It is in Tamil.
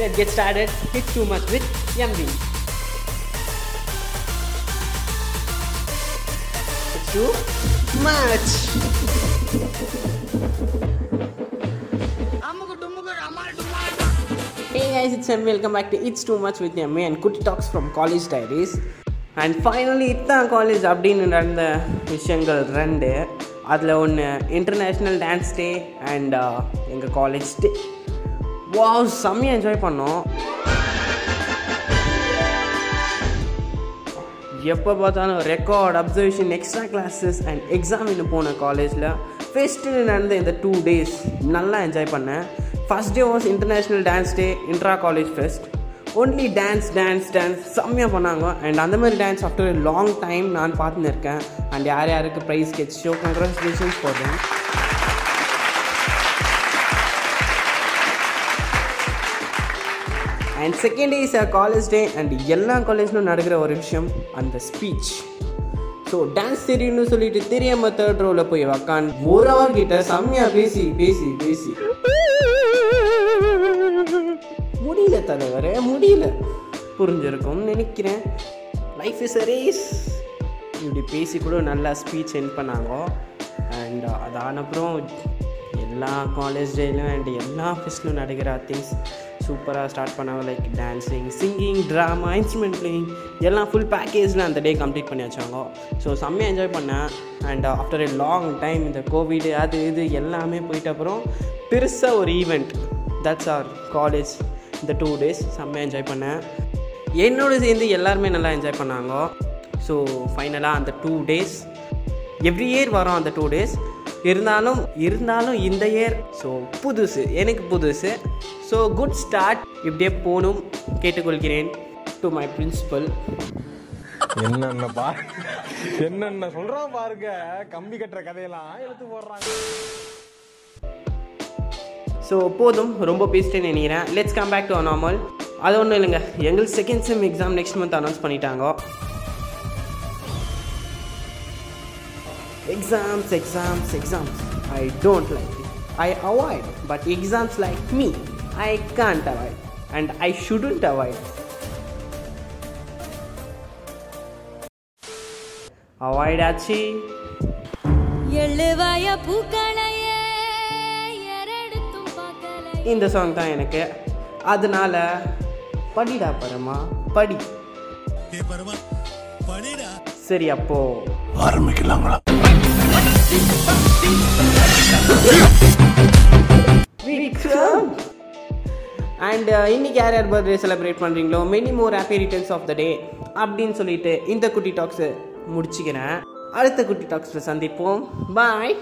let's get started. It's too much with MV. It's too much. Hey guys, it's and welcome back to It's Too Much with me and Kutti Talks from College Diaries. And finally இத்தான் college அப்படின்னு நடந்த விஷயங்கள் ரெண்டு அதில் ஒன்று இன்டர்நேஷ்னல் டான்ஸ் டே அண்ட் எங்கள் காலேஜ் டே வாவ் செம்மையாக என்ஜாய் பண்ணோம். எப்போ பார்த்தாலும் record observation extra classes and எக்ஸாமின்னு போன காலேஜில் ஃபெஸ்ட்டு நடந்த இந்த டூ டேஸ் நல்லா என்ஜாய் பண்ணேன். First day was international dance day intra college fest only dance dance dance செம்மையாக பண்ணாங்க. அண்ட் அந்த மாதிரி டான்ஸ் ஆஃப்டர் லாங் டைம் நான் பார்த்துன்னு இருக்கேன். அண்ட் யார் யாருக்கு ப்ரைஸ் கெச்சோ கங்க்ராச்சுலேஷன்ஸ் போடுறேன் and second day is a college day and எல்லா காலேஜ்லும் நடக்கிற ஒரு விஷயம் அந்த ஸ்பீச் ஸோ டான்ஸ் தெரியும்னு சொல்லிட்டு தெரியாம தேர்ட் ரோவில் போய் உக்காந்து ஒரு அவர் கிட்ட செம்மையாக பேசி பேசி பேசி. முடியல தலைவர முடியல. புரிஞ்சிருக்கும்னு நினைக்கிறேன். லைஃப் இஸ் அ ரேஸ் இப்படி பேசி கூட நல்லா ஸ்பீச் என் பண்ணாங்க. அண்ட் அதான அப்புறம் எல்லா காலேஜ் டேலையும் அண்ட் எல்லா ஃபெஸ்ட்லையும் நடக்கிற திங்ஸ் சூப்பராக ஸ்டார்ட் பண்ணாங்க like dancing singing drama instrument playing எல்லாம் ஃபுல் பேக்கேஜில் அந்த டே கம்ப்ளீட் பண்ணி வச்சாங்க. ஸோ செம்மையாக என்ஜாய் பண்ணேன். And after a long time இந்த கோவிட் அது இது எல்லாமே போயிட்ட அப்புறம் பெருசாக ஒரு ஈவெண்ட் தட்ஸ் ஆர் காலேஜ் இந்த டூ டேஸ் செம்மையாக என்ஜாய் பண்ணேன். என்னோட சேர்ந்து எல்லாருமே நல்லா என்ஜாய் பண்ணாங்க. ஸோ ஃபைனலாக அந்த டூ டேஸ் எவ்ரி இயர் வரும் அந்த டூ டேஸ் இருந்தாலும் இருந்தாலும் இந்த இயர் ஸோ புதுசு எனக்கு புதுசு. ஸோ குட் ஸ்டார்ட் இப்படியே போகணும் கேட்டுக்கொள்கிறேன் டு மை பிரின்சிபல் என்னென்ன பா என்னென்ன சொல்றான் பாருங்க. கம்பி கட்டுற கதையெல்லாம் எடுத்து போடுறாங்க. ஸோ போதும். ரொம்ப பேசிட்டேன்னு நினைக்கிறேன். Let's come back to normal அது ஒன்றும் இல்லைங்க. எங்களுக்கு second sem exam next month announce பண்ணிட்டாங்க. Exams exams exams I don't like I avoid but exams like me I can't avoid and I shouldn't avoid avoid ஆச்சு. எழுவாய பூக்களையே எரெடுத்தும் பார்க்கலையே இந்த சாங் தான் எனக்கு. அதனால படிடா பரமா படி. சரி அப்போ. ஆரம்பிக்கலாங்களா? அண்ட் uh, இன்றைக்கி யார் யார் பர்த்டே செலிப்ரேட் பண்ணுறீங்களோ many more happy returns of the day அப்படின்னு சொல்லிட்டு இந்த குட்டி டாக்ஸு முடிச்சுக்கிறேன். அடுத்த குட்டி டாக்ஸில் சந்திப்போம். பாய்